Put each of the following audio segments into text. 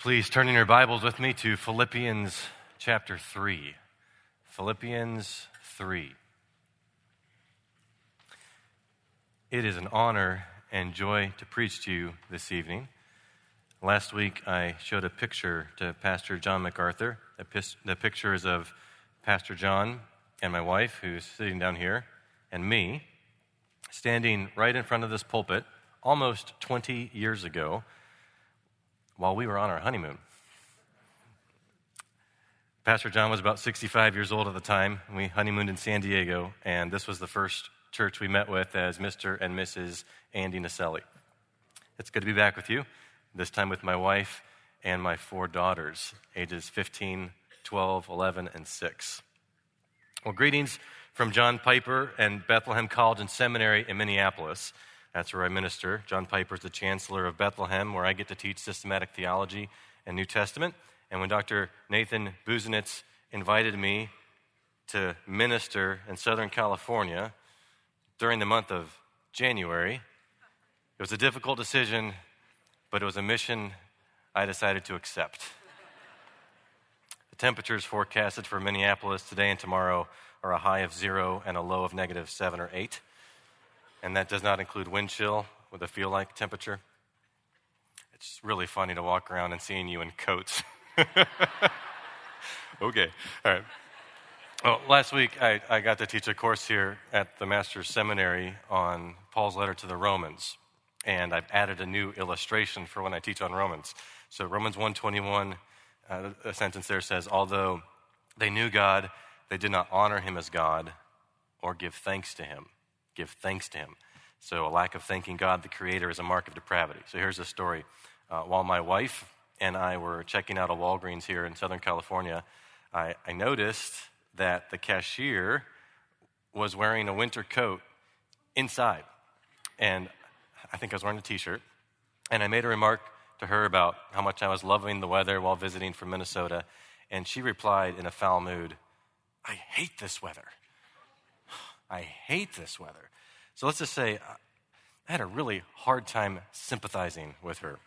Please turn in your Bibles with me to Philippians chapter 3. Philippians 3. It is an honor and joy to preach to you this evening. Last week, I showed a picture to Pastor John MacArthur. The picture is of Pastor John and my wife, who's sitting down here, and me, standing right in front of this pulpit almost 20 years ago while we were on our honeymoon. Pastor John was about 65 years old at the time. We honeymooned in San Diego, and this was the first church we met with as Mr. and Mrs. Andy Naselli. It's good to be back with you, this time with my wife and my four daughters, ages 15, 12, 11, and 6. Well, greetings from John Piper and Bethlehem College and Seminary in Minneapolis. That's where I minister. John Piper is the chancellor of Bethlehem, where I get to teach systematic theology and New Testament. And when Dr. Nathan Busenitz invited me to minister in Southern California during the month of January, it was a difficult decision, but it was a mission I decided to accept. the temperatures forecasted for Minneapolis today and tomorrow are a high of zero and a low of negative seven or eight and that does not include wind chill with a feel like temperature. It's really funny to walk around and seeing you in coats. okay, all right. Well, last week I, I got to teach a course here at the Master's Seminary on Paul's letter to the Romans, and I've added a new illustration for when I teach on Romans. So Romans 121, uh, a sentence there says, although they knew God, they did not honor him as God or give thanks to him give thanks to Him. So, a lack of thanking God, the Creator, is a mark of depravity. So, here's a story. Uh, while my wife and I were checking out a Walgreens here in Southern California, I, I noticed that the cashier was wearing a winter coat inside. And I think I was wearing a t shirt. And I made a remark to her about how much I was loving the weather while visiting from Minnesota. And she replied in a foul mood, I hate this weather. I hate this weather. So let's just say uh, I had a really hard time sympathizing with her.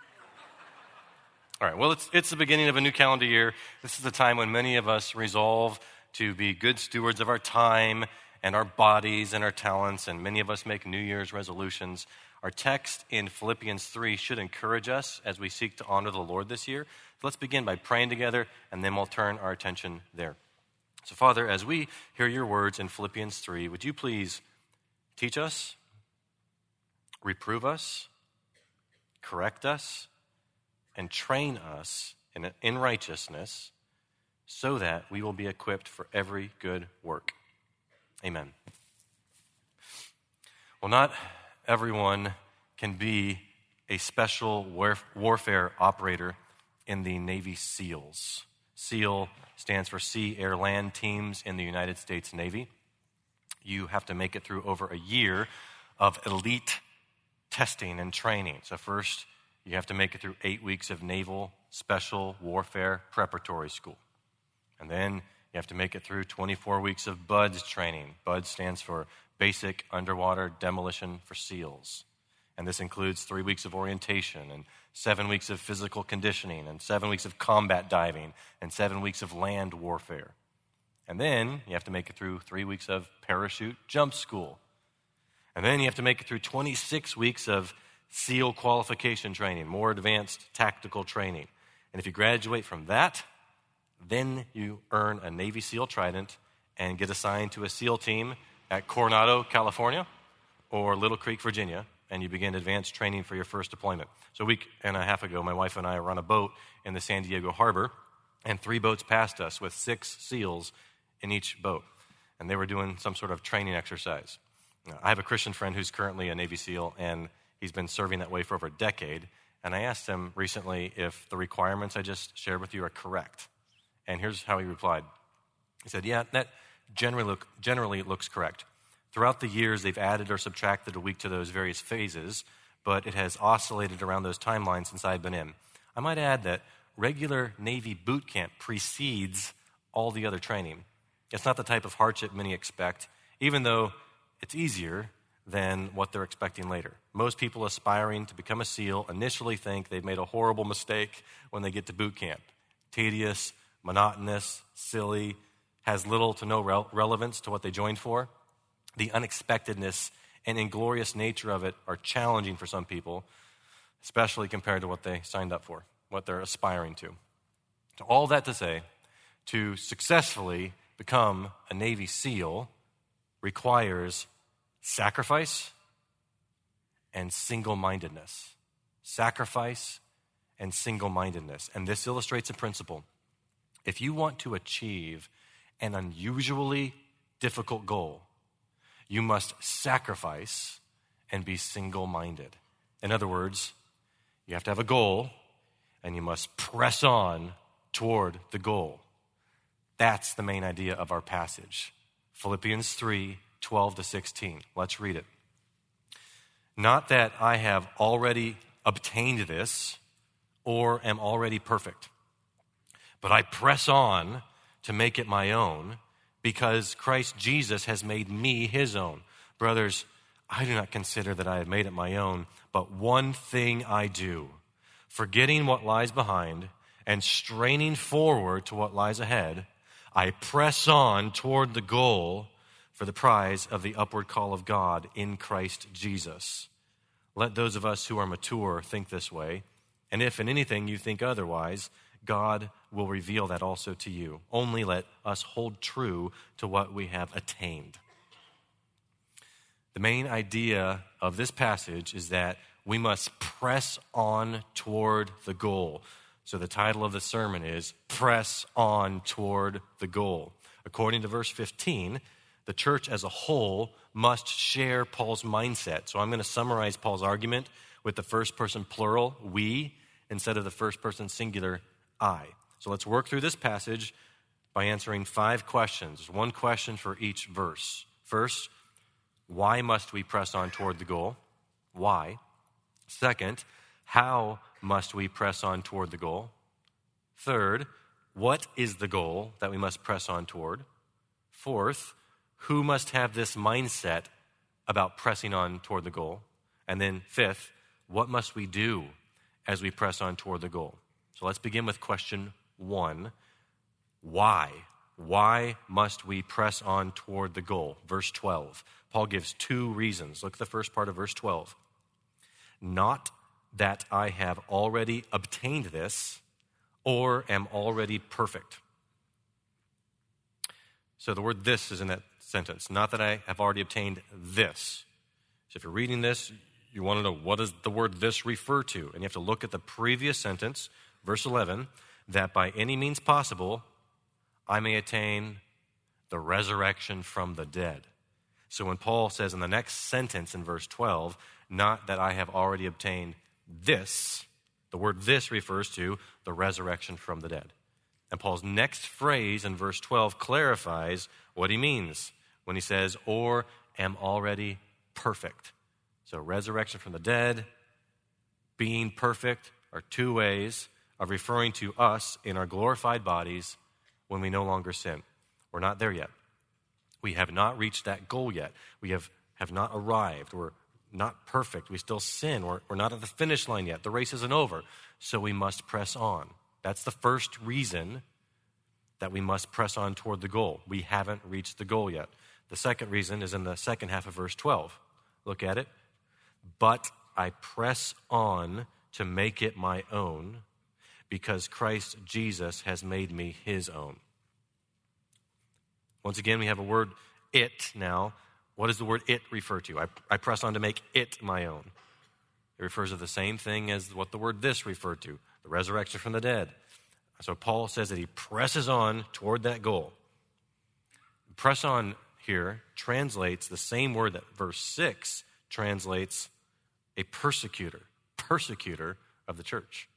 All right, well, it's, it's the beginning of a new calendar year. This is the time when many of us resolve to be good stewards of our time and our bodies and our talents, and many of us make New Year's resolutions. Our text in Philippians 3 should encourage us as we seek to honor the Lord this year. Let's begin by praying together, and then we'll turn our attention there. So, Father, as we hear your words in Philippians 3, would you please teach us, reprove us, correct us, and train us in, in righteousness so that we will be equipped for every good work? Amen. Well, not everyone can be a special warfare operator in the Navy SEALs. SEAL stands for Sea, Air, Land Teams in the United States Navy. You have to make it through over a year of elite testing and training. So, first, you have to make it through eight weeks of Naval Special Warfare Preparatory School. And then you have to make it through 24 weeks of BUDS training. BUDS stands for Basic Underwater Demolition for SEALs. And this includes three weeks of orientation and seven weeks of physical conditioning and seven weeks of combat diving and seven weeks of land warfare. And then you have to make it through three weeks of parachute jump school. And then you have to make it through 26 weeks of SEAL qualification training, more advanced tactical training. And if you graduate from that, then you earn a Navy SEAL Trident and get assigned to a SEAL team at Coronado, California, or Little Creek, Virginia, and you begin advanced training for your first deployment. So, a week and a half ago, my wife and I were on a boat in the San Diego harbor, and three boats passed us with six SEALs in each boat. And they were doing some sort of training exercise. I have a Christian friend who's currently a Navy SEAL, and he's been serving that way for over a decade. And I asked him recently if the requirements I just shared with you are correct. And here's how he replied He said, Yeah, that generally, look, generally looks correct. Throughout the years, they've added or subtracted a week to those various phases, but it has oscillated around those timelines since I've been in. I might add that regular Navy boot camp precedes all the other training. It's not the type of hardship many expect, even though it's easier than what they're expecting later. Most people aspiring to become a SEAL initially think they've made a horrible mistake when they get to boot camp. Tedious, monotonous, silly, has little to no re- relevance to what they joined for. The unexpectedness and inglorious nature of it are challenging for some people, especially compared to what they signed up for, what they're aspiring to. So, all that to say, to successfully become a Navy SEAL requires sacrifice and single mindedness. Sacrifice and single mindedness. And this illustrates a principle. If you want to achieve an unusually difficult goal, you must sacrifice and be single minded. In other words, you have to have a goal and you must press on toward the goal. That's the main idea of our passage. Philippians 3 12 to 16. Let's read it. Not that I have already obtained this or am already perfect, but I press on to make it my own because Christ Jesus has made me his own. Brothers, I do not consider that I have made it my own, but one thing I do, forgetting what lies behind and straining forward to what lies ahead, I press on toward the goal for the prize of the upward call of God in Christ Jesus. Let those of us who are mature think this way, and if in anything you think otherwise, God will reveal that also to you. Only let us hold true to what we have attained. The main idea of this passage is that we must press on toward the goal. So the title of the sermon is Press On Toward the Goal. According to verse 15, the church as a whole must share Paul's mindset. So I'm going to summarize Paul's argument with the first person plural, we, instead of the first person singular, I. So let's work through this passage by answering five questions. One question for each verse. First, why must we press on toward the goal? Why? Second, how must we press on toward the goal? Third, what is the goal that we must press on toward? Fourth, who must have this mindset about pressing on toward the goal? And then, fifth, what must we do as we press on toward the goal? So let's begin with question one Why? Why must we press on toward the goal? Verse 12. Paul gives two reasons. Look at the first part of verse 12. Not that I have already obtained this or am already perfect. So the word this is in that sentence. Not that I have already obtained this. So if you're reading this, you want to know what does the word this refer to? And you have to look at the previous sentence, verse 11, that by any means possible I may attain the resurrection from the dead. So when Paul says in the next sentence in verse 12, not that I have already obtained this, the word this refers to the resurrection from the dead. And Paul's next phrase in verse 12 clarifies what he means when he says, or am already perfect. So, resurrection from the dead, being perfect are two ways of referring to us in our glorified bodies when we no longer sin. We're not there yet. We have not reached that goal yet. We have, have not arrived. We're not perfect. We still sin. We're, we're not at the finish line yet. The race isn't over. So we must press on. That's the first reason that we must press on toward the goal. We haven't reached the goal yet. The second reason is in the second half of verse 12. Look at it. But I press on to make it my own because Christ Jesus has made me his own. Once again, we have a word it now. What does the word it refer to? I, I press on to make it my own. It refers to the same thing as what the word this referred to the resurrection from the dead. So Paul says that he presses on toward that goal. Press on here translates the same word that verse 6 translates a persecutor, persecutor of the church.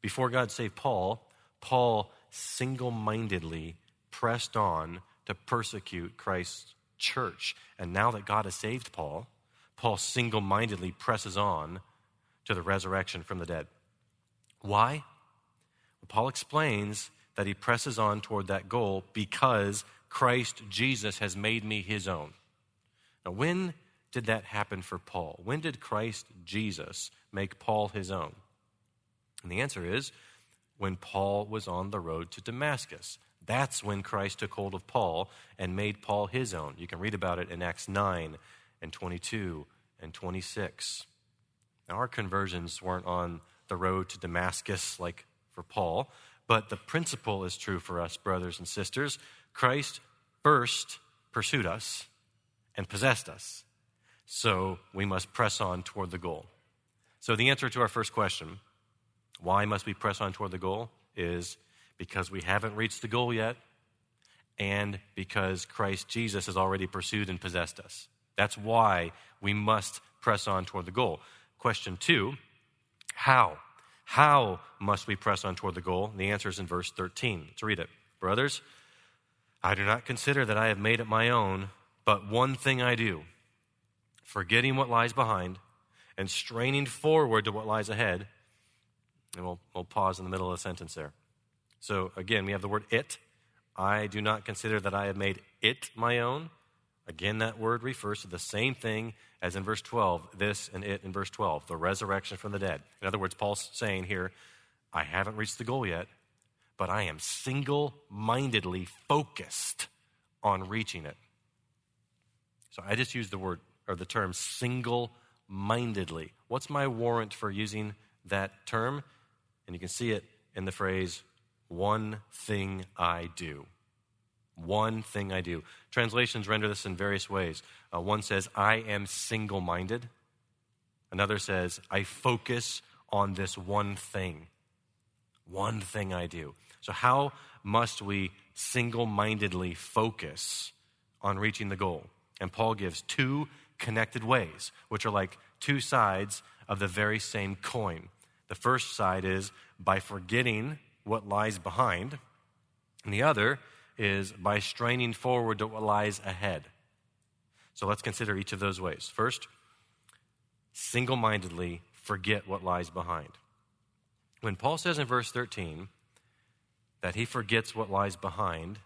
Before God saved Paul, Paul single mindedly pressed on to persecute Christ's church. And now that God has saved Paul, Paul single mindedly presses on to the resurrection from the dead. Why? Well, Paul explains that he presses on toward that goal because Christ Jesus has made me his own. Now, when did that happen for Paul? When did Christ Jesus make Paul his own? And the answer is when Paul was on the road to Damascus. That's when Christ took hold of Paul and made Paul his own. You can read about it in Acts 9 and 22 and 26. Now, our conversions weren't on the road to Damascus like for Paul, but the principle is true for us, brothers and sisters. Christ first pursued us and possessed us. So we must press on toward the goal. So, the answer to our first question, why must we press on toward the goal, is because we haven't reached the goal yet and because Christ Jesus has already pursued and possessed us. That's why we must press on toward the goal. Question two how? How must we press on toward the goal? And the answer is in verse 13. Let's read it. Brothers, I do not consider that I have made it my own, but one thing I do, forgetting what lies behind and straining forward to what lies ahead. And we'll, we'll pause in the middle of the sentence there. So again, we have the word it. I do not consider that I have made it my own. Again, that word refers to the same thing as in verse 12, this and it in verse 12, the resurrection from the dead. In other words, Paul's saying here, I haven't reached the goal yet, but I am single mindedly focused on reaching it. So I just use the word or the term single mindedly. What's my warrant for using that term? And you can see it in the phrase, one thing I do. One thing I do. Translations render this in various ways. Uh, one says, I am single minded. Another says, I focus on this one thing. One thing I do. So, how must we single mindedly focus on reaching the goal? And Paul gives two connected ways, which are like two sides of the very same coin. The first side is by forgetting what lies behind, and the other is by straining forward to what lies ahead. So let's consider each of those ways. First, single mindedly forget what lies behind. When Paul says in verse 13 that he forgets what lies behind,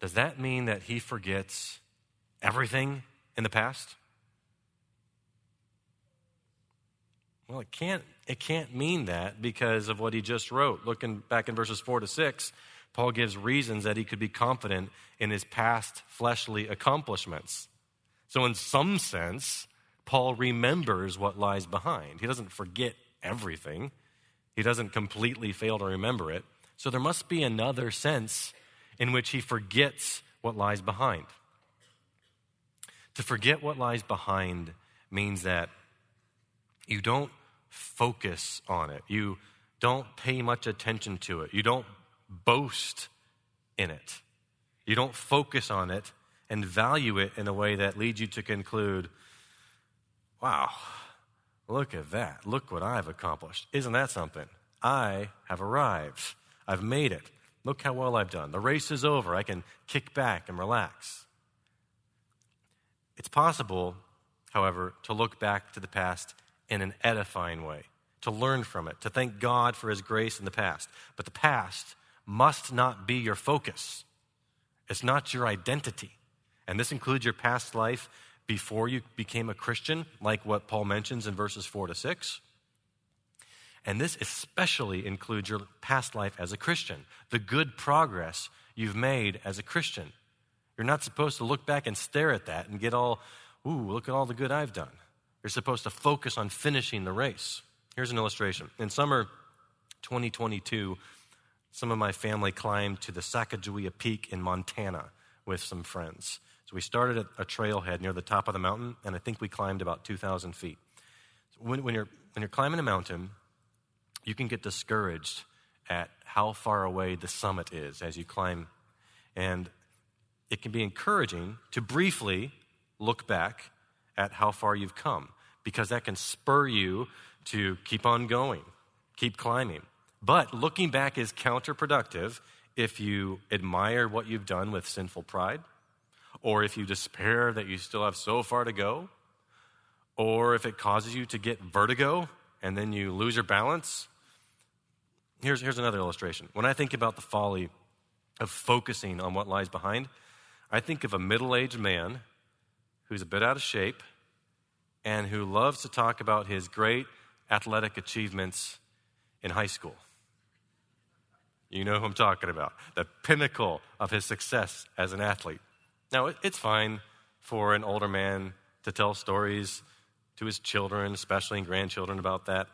does that mean that he forgets everything in the past? Well, it can't, it can't mean that because of what he just wrote. Looking back in verses 4 to 6, Paul gives reasons that he could be confident in his past fleshly accomplishments. So, in some sense, Paul remembers what lies behind. He doesn't forget everything, he doesn't completely fail to remember it. So, there must be another sense in which he forgets what lies behind. To forget what lies behind means that you don't focus on it, you don't pay much attention to it, you don't boast in it. You don't focus on it and value it in a way that leads you to conclude, wow, look at that. Look what I've accomplished. Isn't that something? I have arrived. I've made it. Look how well I've done. The race is over. I can kick back and relax. It's possible, however, to look back to the past in an edifying way, to learn from it, to thank God for His grace in the past. But the past must not be your focus. It's not your identity. And this includes your past life before you became a Christian, like what Paul mentions in verses 4 to 6. And this especially includes your past life as a Christian, the good progress you've made as a Christian. You're not supposed to look back and stare at that and get all, ooh, look at all the good I've done. You're supposed to focus on finishing the race. Here's an illustration. In summer 2022, some of my family climbed to the Sacagawea Peak in Montana with some friends. So we started at a trailhead near the top of the mountain, and I think we climbed about 2,000 feet. So when, when, you're, when you're climbing a mountain, you can get discouraged at how far away the summit is as you climb. And it can be encouraging to briefly look back at how far you've come because that can spur you to keep on going, keep climbing. But looking back is counterproductive if you admire what you've done with sinful pride, or if you despair that you still have so far to go, or if it causes you to get vertigo and then you lose your balance. Here's, here's another illustration. When I think about the folly of focusing on what lies behind, I think of a middle aged man who's a bit out of shape, and who loves to talk about his great athletic achievements in high school. You know who I'm talking about. The pinnacle of his success as an athlete. Now, it's fine for an older man to tell stories to his children, especially and grandchildren, about that.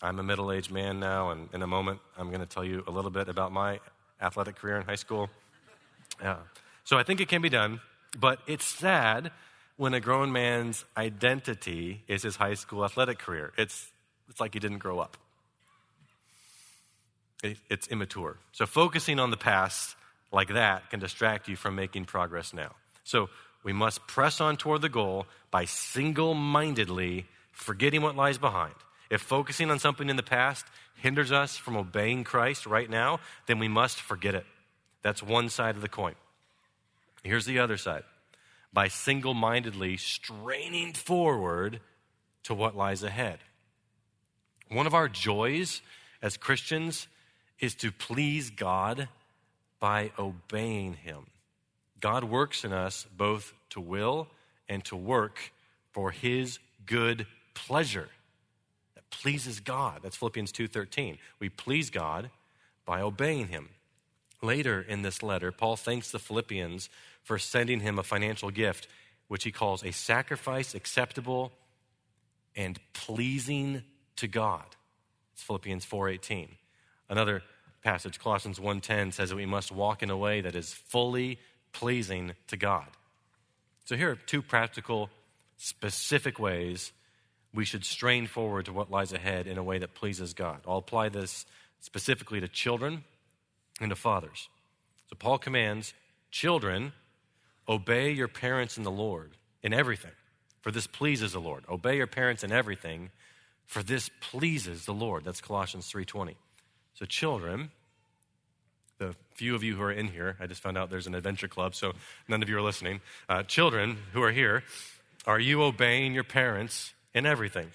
I'm a middle aged man now, and in a moment, I'm going to tell you a little bit about my athletic career in high school. Yeah. So I think it can be done, but it's sad when a grown man's identity is his high school athletic career. It's, it's like he didn't grow up, it, it's immature. So focusing on the past like that can distract you from making progress now. So we must press on toward the goal by single mindedly forgetting what lies behind. If focusing on something in the past hinders us from obeying Christ right now, then we must forget it. That's one side of the coin. Here's the other side by single mindedly straining forward to what lies ahead. One of our joys as Christians is to please God by obeying Him. God works in us both to will and to work for His good pleasure. That pleases God. That's Philippians 2:13. We please God by obeying Him. Later in this letter, Paul thanks the Philippians for sending him a financial gift, which he calls a sacrifice acceptable and pleasing to God. It's Philippians 4:18. Another passage, Colossians 1:10 says that we must walk in a way that is fully pleasing to God. So here are two practical specific ways we should strain forward to what lies ahead in a way that pleases God. I'll apply this specifically to children and to fathers. So Paul commands children Obey your parents in the Lord in everything, for this pleases the Lord. Obey your parents in everything, for this pleases the Lord. That's Colossians 3:20. So children, the few of you who are in here, I just found out there's an adventure club, so none of you are listening. Uh, children who are here, are you obeying your parents in everything?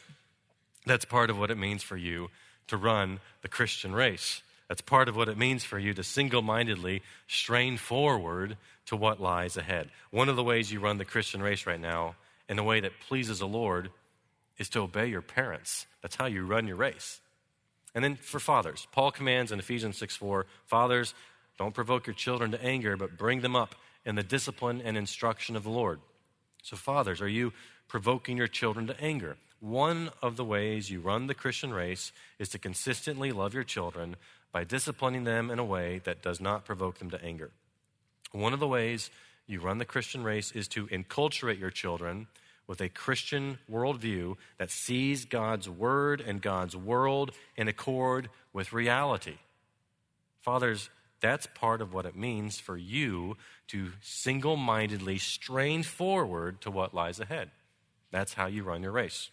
That's part of what it means for you to run the Christian race. That's part of what it means for you to single mindedly strain forward to what lies ahead. One of the ways you run the Christian race right now in a way that pleases the Lord is to obey your parents. That's how you run your race. And then for fathers, Paul commands in Ephesians 6 4, Fathers, don't provoke your children to anger, but bring them up in the discipline and instruction of the Lord. So, fathers, are you provoking your children to anger? One of the ways you run the Christian race is to consistently love your children by disciplining them in a way that does not provoke them to anger. One of the ways you run the Christian race is to enculturate your children with a Christian worldview that sees God's word and God's world in accord with reality. Fathers, that's part of what it means for you to single mindedly strain forward to what lies ahead. That's how you run your race.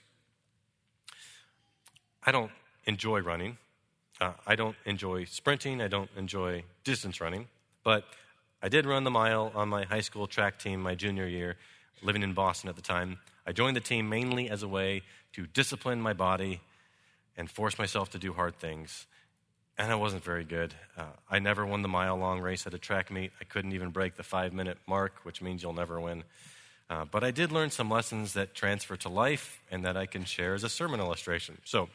I don't enjoy running. Uh, I don't enjoy sprinting. I don't enjoy distance running. But I did run the mile on my high school track team my junior year, living in Boston at the time. I joined the team mainly as a way to discipline my body and force myself to do hard things. And I wasn't very good. Uh, I never won the mile long race at a track meet. I couldn't even break the five minute mark, which means you'll never win. Uh, but I did learn some lessons that transfer to life and that I can share as a sermon illustration. So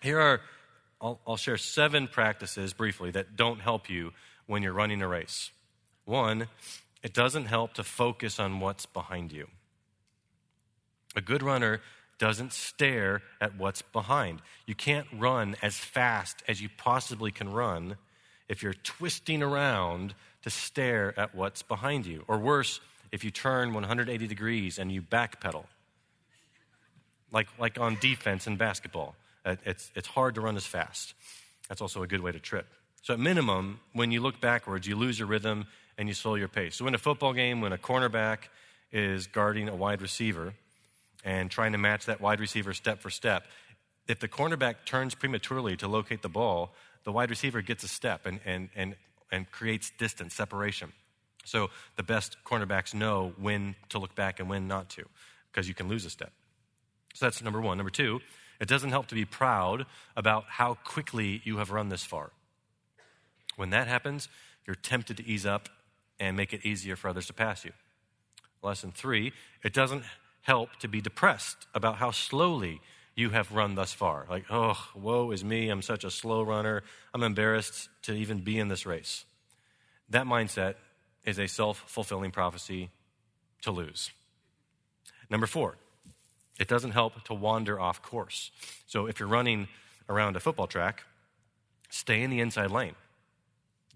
here are I'll, I'll share seven practices briefly that don't help you when you're running a race. One, it doesn't help to focus on what's behind you. A good runner doesn't stare at what's behind. You can't run as fast as you possibly can run if you're twisting around to stare at what's behind you. Or worse, if you turn 180 degrees and you backpedal, like, like on defense in basketball. Uh, it's, it's hard to run as fast. That's also a good way to trip. So, at minimum, when you look backwards, you lose your rhythm and you slow your pace. So, in a football game, when a cornerback is guarding a wide receiver and trying to match that wide receiver step for step, if the cornerback turns prematurely to locate the ball, the wide receiver gets a step and, and, and, and creates distance, separation. So, the best cornerbacks know when to look back and when not to, because you can lose a step. So, that's number one. Number two, it doesn't help to be proud about how quickly you have run this far. When that happens, you're tempted to ease up and make it easier for others to pass you. Lesson three, it doesn't help to be depressed about how slowly you have run thus far. Like, oh, woe is me. I'm such a slow runner. I'm embarrassed to even be in this race. That mindset is a self fulfilling prophecy to lose. Number four, it doesn't help to wander off course. So if you're running around a football track, stay in the inside lane.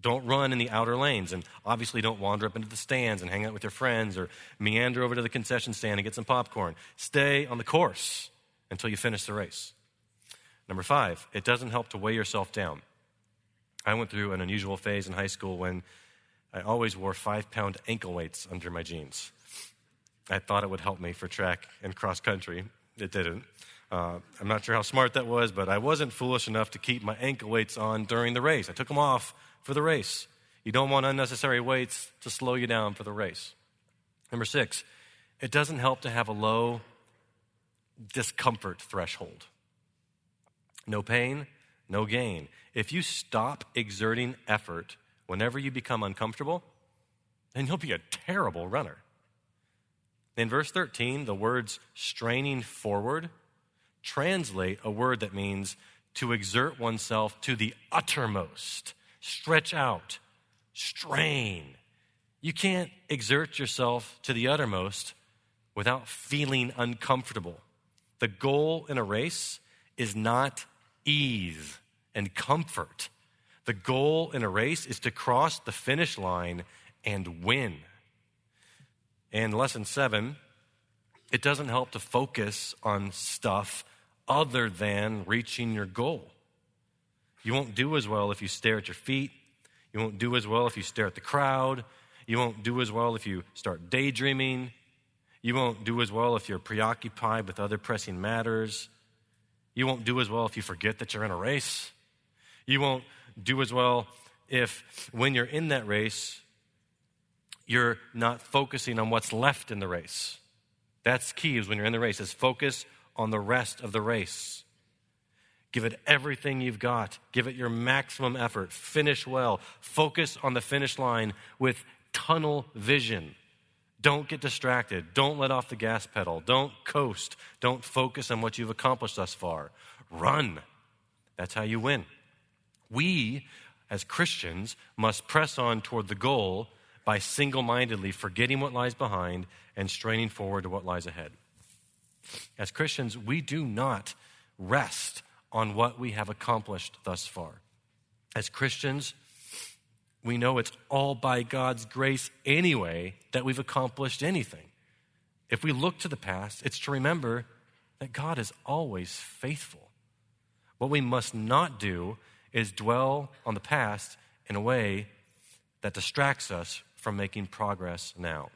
Don't run in the outer lanes, and obviously don't wander up into the stands and hang out with your friends or meander over to the concession stand and get some popcorn. Stay on the course until you finish the race. Number five, it doesn't help to weigh yourself down. I went through an unusual phase in high school when I always wore five pound ankle weights under my jeans. I thought it would help me for track and cross country. It didn't. Uh, I'm not sure how smart that was, but I wasn't foolish enough to keep my ankle weights on during the race. I took them off for the race. You don't want unnecessary weights to slow you down for the race. Number six, it doesn't help to have a low discomfort threshold. No pain, no gain. If you stop exerting effort whenever you become uncomfortable, then you'll be a terrible runner. In verse 13, the words straining forward translate a word that means to exert oneself to the uttermost stretch out, strain. You can't exert yourself to the uttermost without feeling uncomfortable. The goal in a race is not ease and comfort. The goal in a race is to cross the finish line and win. And lesson seven, it doesn't help to focus on stuff other than reaching your goal. You won't do as well if you stare at your feet. You won't do as well if you stare at the crowd. You won't do as well if you start daydreaming. You won't do as well if you're preoccupied with other pressing matters. You won't do as well if you forget that you're in a race. You won't do as well if, when you're in that race, you're not focusing on what's left in the race. That's key is when you're in the race, is focus on the rest of the race. Give it everything you've got. Give it your maximum effort. Finish well. Focus on the finish line with tunnel vision. Don't get distracted. Don't let off the gas pedal. Don't coast. Don't focus on what you've accomplished thus far. Run. That's how you win. We, as Christians, must press on toward the goal by single mindedly forgetting what lies behind and straining forward to what lies ahead. As Christians, we do not rest on what we have accomplished thus far. As Christians, we know it's all by God's grace anyway that we've accomplished anything. If we look to the past, it's to remember that God is always faithful. What we must not do is dwell on the past in a way that distracts us from making progress now.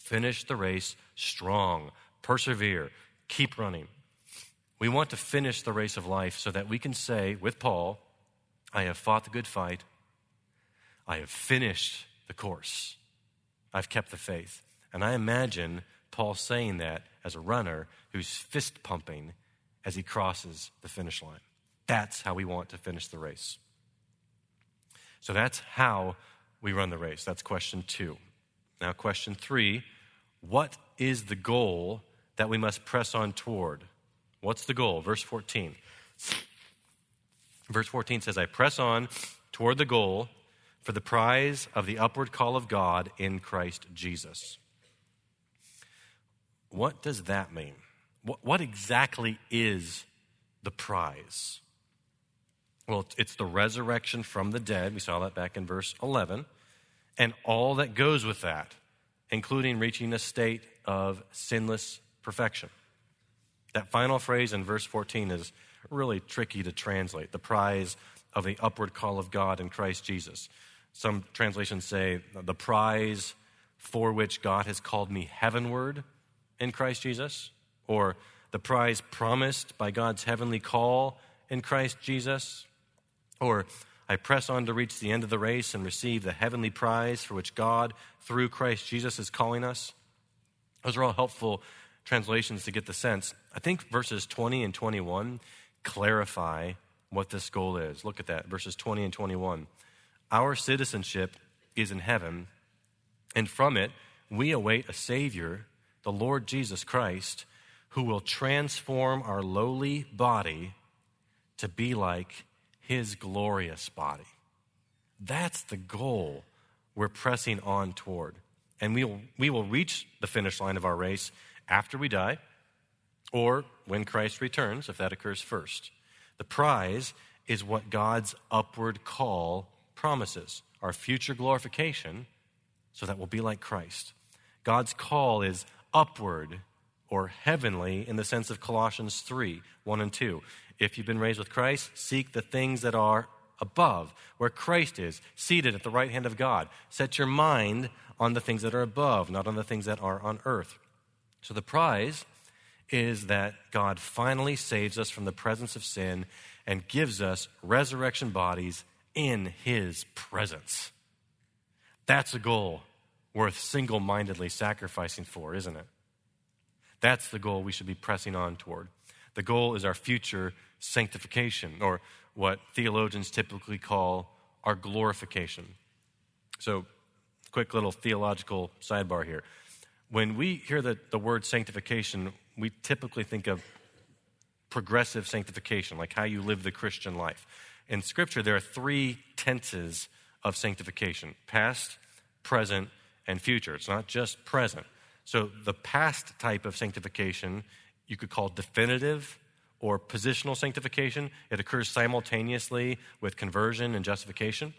Finish the race strong, persevere, keep running. We want to finish the race of life so that we can say with Paul, I have fought the good fight. I have finished the course. I've kept the faith. And I imagine Paul saying that as a runner who's fist pumping as he crosses the finish line. That's how we want to finish the race. So that's how we run the race. That's question two. Now, question three what is the goal that we must press on toward? What's the goal? Verse 14. Verse 14 says, I press on toward the goal for the prize of the upward call of God in Christ Jesus. What does that mean? What, what exactly is the prize? Well, it's the resurrection from the dead. We saw that back in verse 11. And all that goes with that, including reaching a state of sinless perfection. That final phrase in verse 14 is really tricky to translate the prize of the upward call of God in Christ Jesus. Some translations say the prize for which God has called me heavenward in Christ Jesus, or the prize promised by God's heavenly call in Christ Jesus, or I press on to reach the end of the race and receive the heavenly prize for which God, through Christ Jesus, is calling us. Those are all helpful translations to get the sense. I think verses 20 and 21 clarify what this goal is. Look at that, verses 20 and 21. Our citizenship is in heaven, and from it we await a Savior the Lord Jesus Christ, who will transform our lowly body to be like his glorious body. That's the goal we're pressing on toward. And we will, we will reach the finish line of our race after we die or when Christ returns, if that occurs first. The prize is what God's upward call promises our future glorification, so that we'll be like Christ. God's call is upward or heavenly in the sense of Colossians 3 1 and 2. If you've been raised with Christ, seek the things that are above, where Christ is, seated at the right hand of God. Set your mind on the things that are above, not on the things that are on earth. So the prize is that God finally saves us from the presence of sin and gives us resurrection bodies in his presence. That's a goal worth single mindedly sacrificing for, isn't it? That's the goal we should be pressing on toward. The goal is our future sanctification, or what theologians typically call our glorification. So, quick little theological sidebar here. When we hear the, the word sanctification, we typically think of progressive sanctification, like how you live the Christian life. In Scripture, there are three tenses of sanctification past, present, and future. It's not just present. So, the past type of sanctification you could call definitive or positional sanctification. It occurs simultaneously with conversion and justification.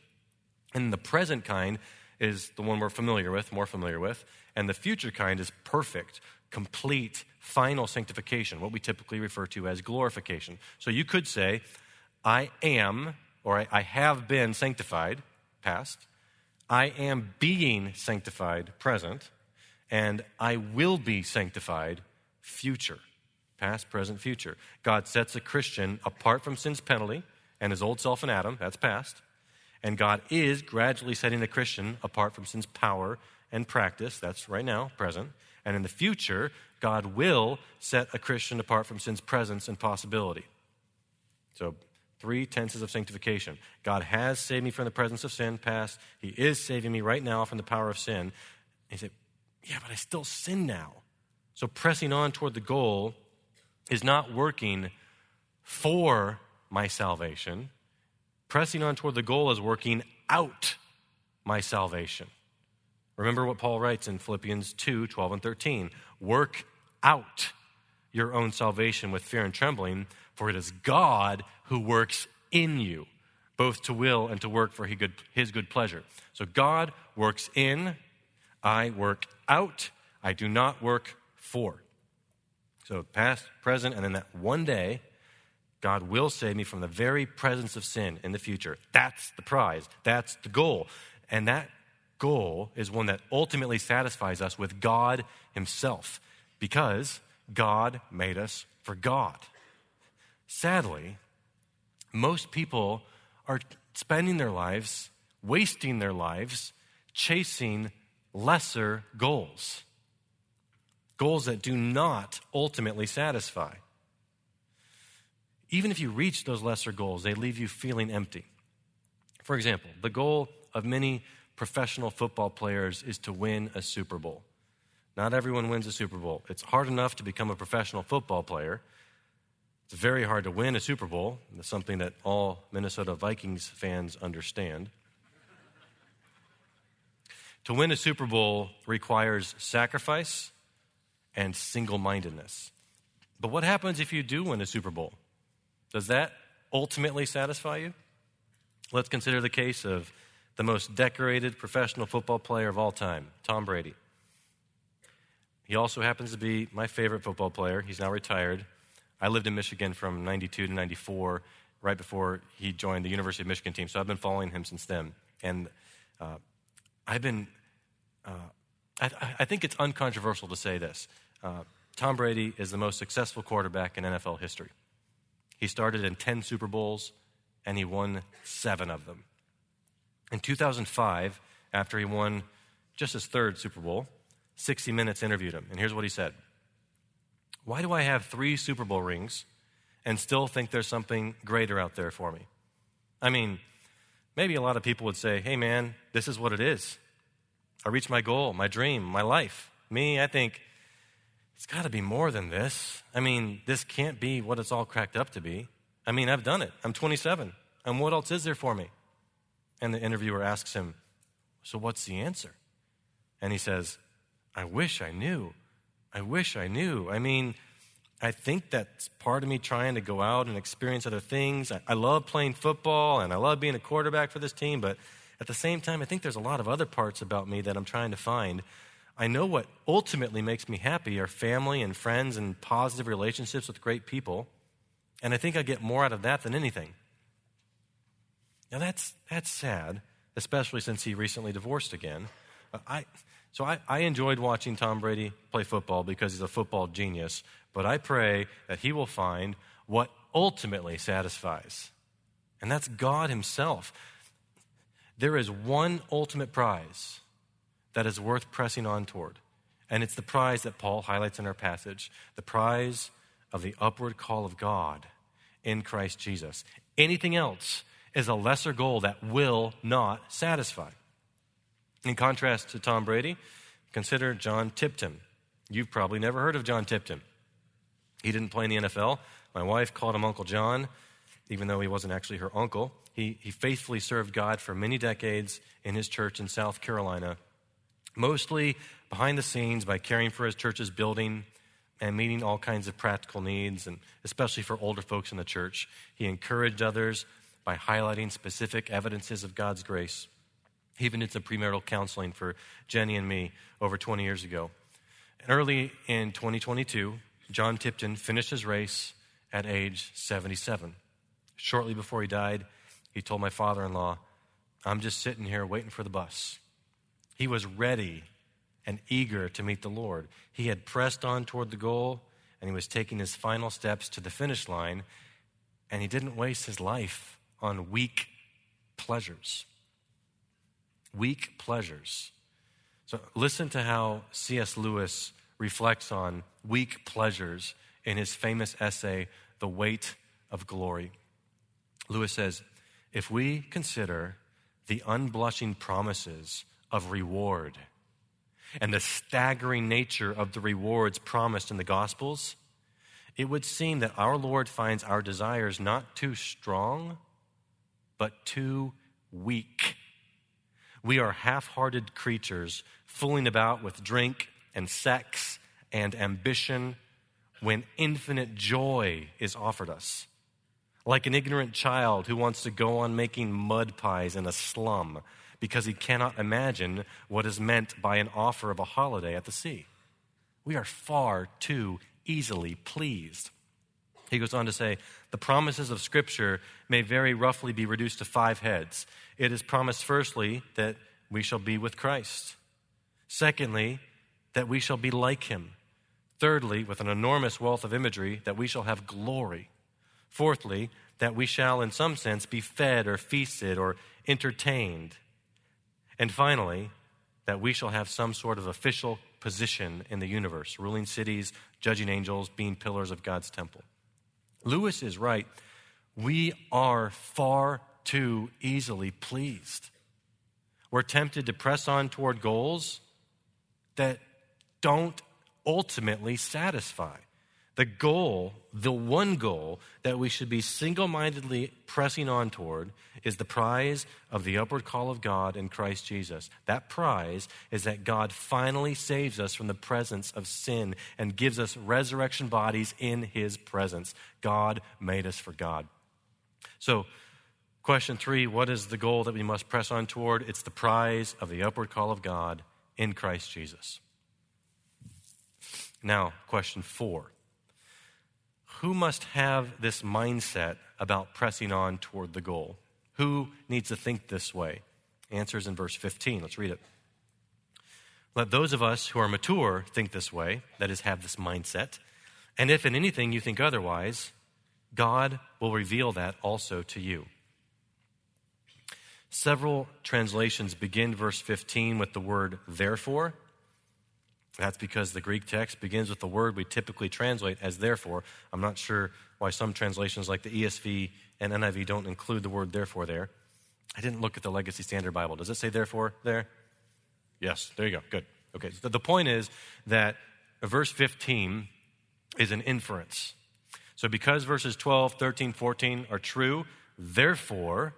And the present kind is the one we're familiar with, more familiar with. And the future kind is perfect, complete, final sanctification, what we typically refer to as glorification. So you could say, I am, or I, have been sanctified, past. I am being sanctified, present. And I will be sanctified, future. Past, present, future. God sets a Christian apart from sin's penalty and his old self in Adam, that's past. And God is gradually setting a Christian apart from sin's power and practice, that's right now, present. And in the future, God will set a Christian apart from sin's presence and possibility. So, three tenses of sanctification. God has saved me from the presence of sin, past. He is saving me right now from the power of sin. And he said, Yeah, but I still sin now. So, pressing on toward the goal is not working for my salvation, Pressing on toward the goal is working out my salvation. Remember what Paul writes in Philippians 2 12 and 13. Work out your own salvation with fear and trembling, for it is God who works in you, both to will and to work for his good pleasure. So God works in, I work out, I do not work for. So past, present, and then that one day, God will save me from the very presence of sin in the future. That's the prize. That's the goal. And that goal is one that ultimately satisfies us with God Himself because God made us for God. Sadly, most people are spending their lives, wasting their lives, chasing lesser goals, goals that do not ultimately satisfy even if you reach those lesser goals, they leave you feeling empty. For example, the goal of many professional football players is to win a Super Bowl. Not everyone wins a Super Bowl. It's hard enough to become a professional football player. It's very hard to win a Super Bowl. That's something that all Minnesota Vikings fans understand. to win a Super Bowl requires sacrifice and single mindedness. But what happens if you do win a Super Bowl? Does that ultimately satisfy you? Let's consider the case of the most decorated professional football player of all time, Tom Brady. He also happens to be my favorite football player. He's now retired. I lived in Michigan from 92 to 94, right before he joined the University of Michigan team. So I've been following him since then. And uh, I've been, uh, I, I, think it's uncontroversial to say this. Uh, Tom Brady is the most successful quarterback in NFL history. He started in 10 Super Bowls and he won seven of them. In 2005, after he won just his third Super Bowl, 60 Minutes interviewed him. And here's what he said Why do I have three Super Bowl rings and still think there's something greater out there for me? I mean, maybe a lot of people would say, hey man, this is what it is. I reached my goal, my dream, my life. Me, I think, it's got to be more than this. I mean, this can't be what it's all cracked up to be. I mean, I've done it. I'm 27. And what else is there for me? And the interviewer asks him, So what's the answer? And he says, I wish I knew. I wish I knew. I mean, I think that's part of me trying to go out and experience other things. I, I, love playing football and I love being a quarterback for this team, but at the same time, I think there's a lot of other parts about me that I'm trying to find. I know what ultimately makes me happy are family and friends and positive relationships with great people, and I think I get more out of that than anything. Now, that's, that's sad, especially since he recently divorced again. Uh, I, so I, I enjoyed watching Tom Brady play football because he's a football genius, but I pray that he will find what ultimately satisfies. And that's God Himself. There is one ultimate prize that is worth pressing on toward, and it's the prize that Paul highlights in our passage the prize of the upward call of God in Christ Jesus. Anything else is a lesser goal that will not satisfy. In contrast to Tom Brady, consider John Tipton. You've probably never heard of John Tipton. He didn't play in the NFL. My wife called him Uncle John, even though he wasn't actually her uncle. He, he faithfully served God for many decades in his church in South Carolina, mostly behind the scenes by caring for his church's building and meeting all kinds of practical needs, and especially for older folks in the church. He encouraged others by highlighting specific evidences of God's grace. He even did some premarital counseling for Jenny and me over 20 years ago. And early in 2022, John Tipton finished his race at age 77. Shortly before he died, he told my father in law, I'm just sitting here waiting for the bus. He was ready and eager to meet the Lord. He had pressed on toward the goal, and he was taking his final steps to the finish line, and he didn't waste his life on weak pleasures. Weak pleasures. So listen to how C.S. Lewis reflects on weak pleasures in his famous essay, The Weight of Glory. Lewis says, If we consider the unblushing promises of reward and the staggering nature of the rewards promised in the Gospels, it would seem that our Lord finds our desires not too strong, but too weak. We are half hearted creatures fooling about with drink and sex and ambition when infinite joy is offered us. Like an ignorant child who wants to go on making mud pies in a slum because he cannot imagine what is meant by an offer of a holiday at the sea. We are far too easily pleased. He goes on to say, the promises of Scripture may very roughly be reduced to five heads. It is promised, firstly, that we shall be with Christ. Secondly, that we shall be like him. Thirdly, with an enormous wealth of imagery, that we shall have glory. Fourthly, that we shall, in some sense, be fed or feasted or entertained. And finally, that we shall have some sort of official position in the universe, ruling cities, judging angels, being pillars of God's temple. Lewis is right. We are far too easily pleased. We're tempted to press on toward goals that don't ultimately satisfy. The goal, the one goal that we should be single mindedly pressing on toward, is the prize of the upward call of God in Christ Jesus. That prize is that God finally saves us from the presence of sin and gives us resurrection bodies in His presence. God made us for God. So, question three what is the goal that we must press on toward? It's the prize of the upward call of God in Christ Jesus. Now, question four Who must have this mindset about pressing on toward the goal? Who needs to think this way? Answers in verse 15. Let's read it. Let those of us who are mature think this way, that is, have this mindset. And if in anything you think otherwise, God will reveal that also to you. Several translations begin verse 15 with the word therefore. That's because the Greek text begins with the word we typically translate as therefore. I'm not sure why some translations like the ESV and NIV don't include the word therefore there. I didn't look at the Legacy Standard Bible. Does it say therefore there? Yes, there you go. Good. Okay. So the point is that verse 15 is an inference. So, because verses 12, 13, 14 are true, therefore,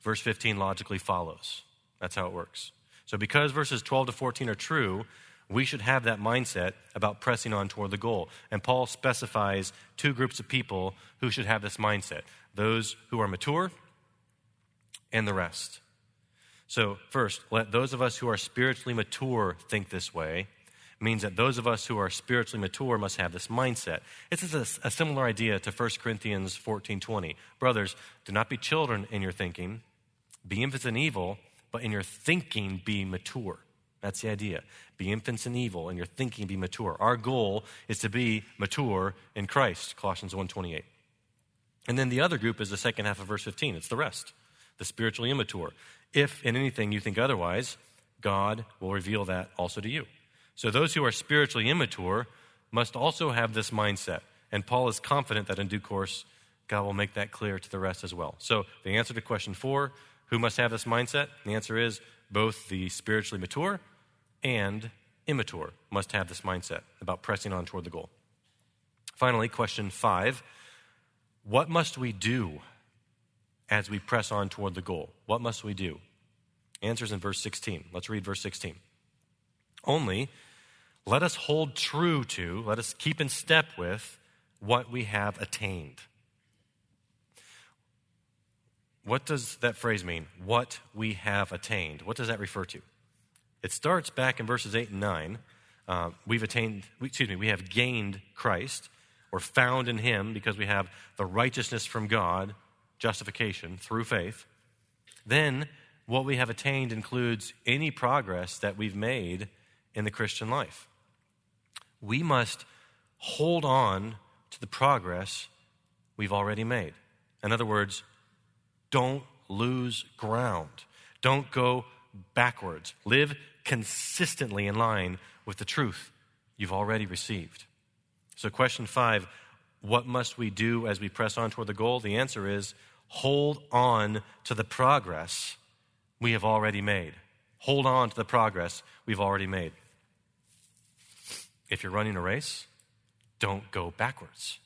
verse 15 logically follows. That's how it works. So, because verses 12 to 14 are true, we should have that mindset about pressing on toward the goal. And Paul specifies two groups of people who should have this mindset those who are mature and the rest. So, first, let those of us who are spiritually mature think this way means that those of us who are spiritually mature must have this mindset. This is a, a similar idea to 1 Corinthians 14:20. Brothers, do not be children in your thinking, be infants in evil, but in your thinking be mature. That's the idea. Be infants in evil, and your thinking be mature. Our goal is to be mature in Christ, Colossians 1:28. And then the other group is the second half of verse 15. It's the rest, the spiritually immature. If in anything you think otherwise, God will reveal that also to you. So those who are spiritually immature must also have this mindset. And Paul is confident that in due course, God will make that clear to the rest as well. So the answer to question four who must have this mindset? The answer is both the spiritually mature and immature must have this mindset about pressing on toward the goal. Finally, question five what must we do as we press on toward the goal? What must we do? Answers in verse 16. Let's read verse 16. Only let us hold true to, let us keep in step with what we have attained. What does that phrase mean? What we have attained. What does that refer to? It starts back in verses 8 and 9. Uh, we've attained, excuse me, we have gained Christ or found in Him because we have the righteousness from God, justification through faith. Then what we have attained includes any progress that we've made in the Christian life. We must hold on to the progress we've already made. In other words, don't lose ground. Don't go backwards. Live consistently in line with the truth you've already received. So, question five what must we do as we press on toward the goal? The answer is hold on to the progress we have already made. Hold on to the progress we've already made. If you're running a race, don't go backwards.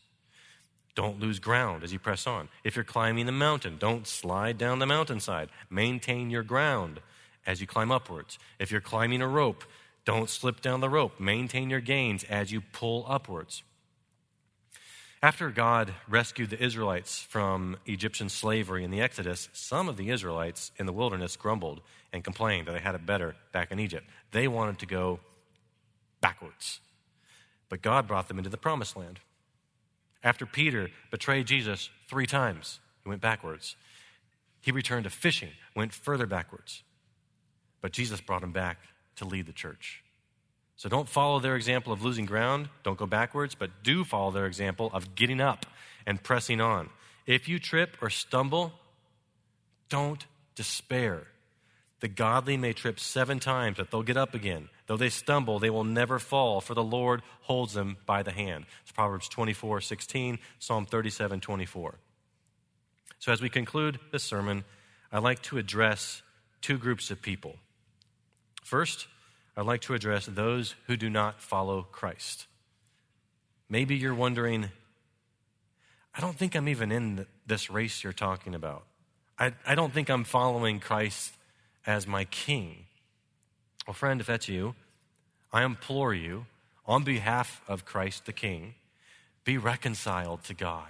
Don't lose ground as you press on. If you're climbing the mountain, don't slide down the mountainside. Maintain your ground as you climb upwards. If you're climbing a rope, don't slip down the rope. Maintain your gains as you pull upwards. After God rescued the Israelites from Egyptian slavery in the Exodus, some of the Israelites in the wilderness grumbled and complained that they had it better back in Egypt. They wanted to go backwards. But God brought them into the promised land. After Peter betrayed Jesus three times, he went backwards. He returned to fishing, went further backwards. But Jesus brought him back to lead the church. So don't follow their example of losing ground, don't go backwards, but do follow their example of getting up and pressing on. If you trip or stumble, don't despair. The godly may trip seven times, but they'll get up again. Though they stumble, they will never fall, for the Lord holds them by the hand. It's Proverbs 24, 16, Psalm 37, 24. So, as we conclude this sermon, I'd like to address two groups of people. First, I'd like to address those who do not follow Christ. Maybe you're wondering, I don't think I'm even in this race you're talking about. I, I don't think I'm following Christ as my king. Well, friend, if that's you, I implore you, on behalf of Christ the King, be reconciled to God.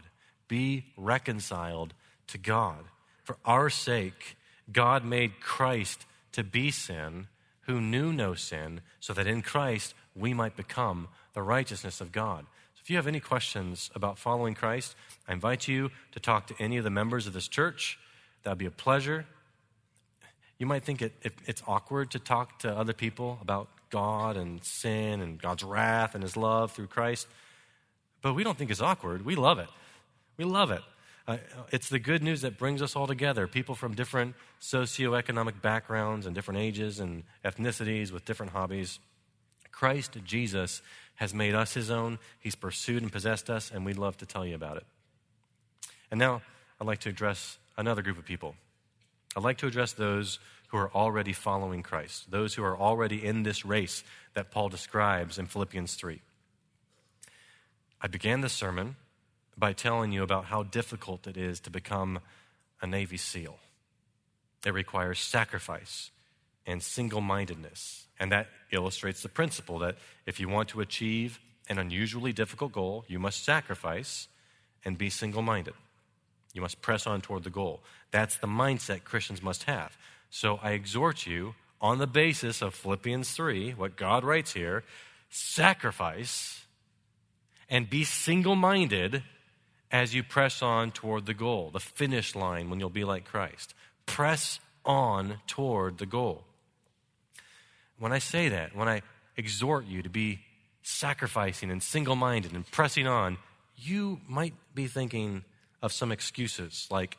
Be reconciled to God. For our sake, God made Christ to be sin who knew no sin, so that in Christ we might become the righteousness of God. So if you have any questions about following Christ, I invite you to talk to any of the members of this church. That would be a pleasure. You might think it, it, it's awkward to talk to other people about God and sin and God's wrath and his love through Christ, but we don't think it's awkward. We love it. We love it. Uh, it's the good news that brings us all together. People from different socioeconomic backgrounds and different ages and ethnicities with different hobbies. Christ Jesus has made us his own. He's pursued and possessed us, and we'd love to tell you about it. And now I'd like to address another group of people I'd like to address those who are already following Christ, those who are already in this race that Paul describes in Philippians 3. I began the sermon by telling you about how difficult it is to become a Navy SEAL. It requires sacrifice and single mindedness. And that illustrates the principle that if you want to achieve an unusually difficult goal, you must sacrifice and be single minded. You must press on toward the goal. That's the mindset Christians must have. So I exhort you, on the basis of Philippians 3, what God writes here, sacrifice and be single minded as you press on toward the goal, the finish line when you'll be like Christ. Press on toward the goal. When I say that, when I exhort you to be sacrificing and single minded and pressing on, you might be thinking of some excuses like,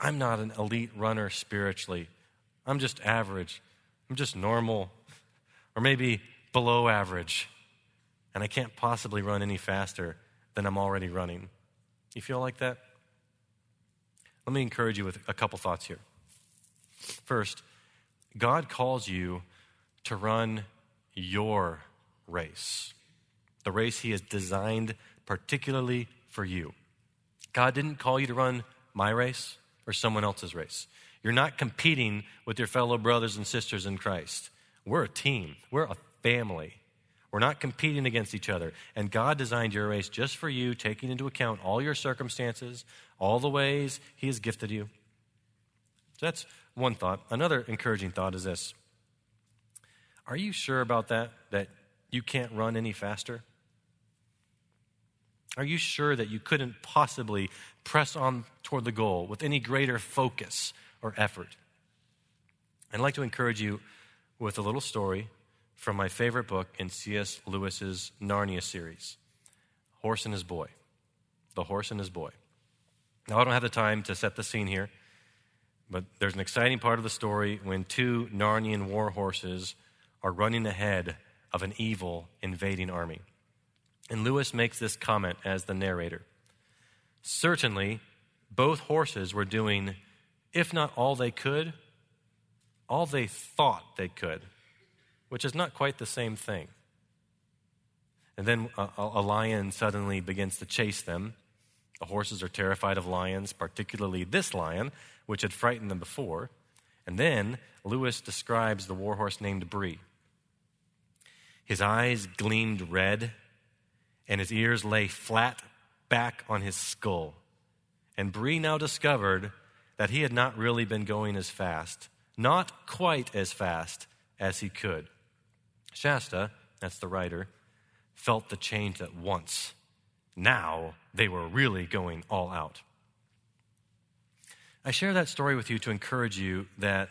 I'm not an elite runner spiritually. I'm just average. I'm just normal. Or maybe below average. And I can't possibly run any faster than I'm already running. You feel like that? Let me encourage you with a couple thoughts here. First, God calls you to run your race, the race He has designed particularly for you. God didn't call you to run my race or someone else's race. You're not competing with your fellow brothers and sisters in Christ. We're a team, we're a family. We're not competing against each other. And God designed your race just for you, taking into account all your circumstances, all the ways He has gifted you. So that's one thought. Another encouraging thought is this Are you sure about that? That you can't run any faster? Are you sure that you couldn't possibly press on toward the goal with any greater focus or effort? I'd like to encourage you with a little story from my favorite book in C.S. Lewis's Narnia series Horse and His Boy. The Horse and His Boy. Now, I don't have the time to set the scene here, but there's an exciting part of the story when two Narnian war horses are running ahead of an evil invading army. And Lewis makes this comment as the narrator. Certainly, both horses were doing, if not all they could, all they thought they could which is not quite the same thing. And then a, a, lion suddenly begins to chase them. The horses are terrified of lions, particularly this lion, which had frightened them before. And then Lewis describes the warhorse named Bree. His eyes gleamed red, and his ears lay flat back on his skull. And Bree now discovered that he had not really been going as fast, not quite as fast as he could. Shasta, that's the writer, felt the change at once. Now they were really going all out. I share that story with you to encourage you that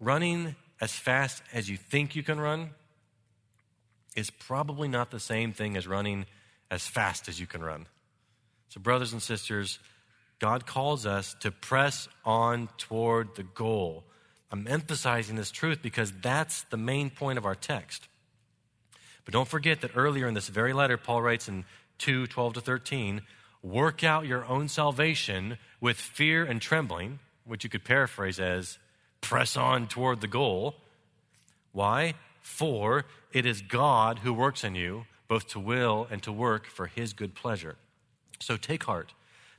running as fast as you think you can run is probably not the same thing as running as fast as you can run. So, brothers and sisters, God calls us to press on toward the goal I'm emphasizing this truth because that's the main point of our text. But don't forget that earlier in this very letter, Paul writes in 2 12 to 13, work out your own salvation with fear and trembling, which you could paraphrase as press on toward the goal. Why? For it is God who works in you, both to will and to work for his good pleasure. So take heart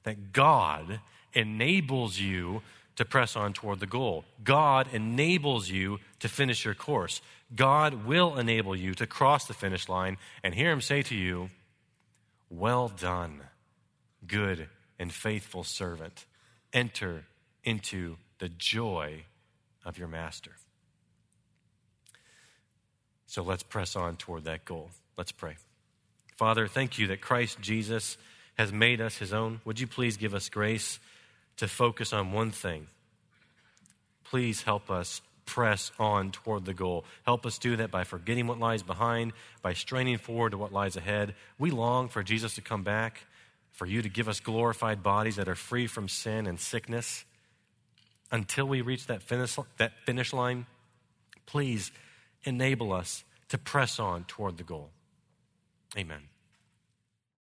that God enables you to press on toward the goal. God enables you to finish your course. God will enable you to cross the finish line and hear Him say to you, Well done, good and faithful servant. Enter into the joy of your master. So let's press on toward that goal. Let's pray. Father, thank you that Christ Jesus has made us his own. Would you please give us grace? To focus on one thing. Please help us press on toward the goal. Help us do that by forgetting what lies behind, by straining forward to what lies ahead. We long for Jesus to come back, for you to give us glorified bodies that are free from sin and sickness. Until we reach that finish, that finish line, please enable us to press on toward the goal. Amen.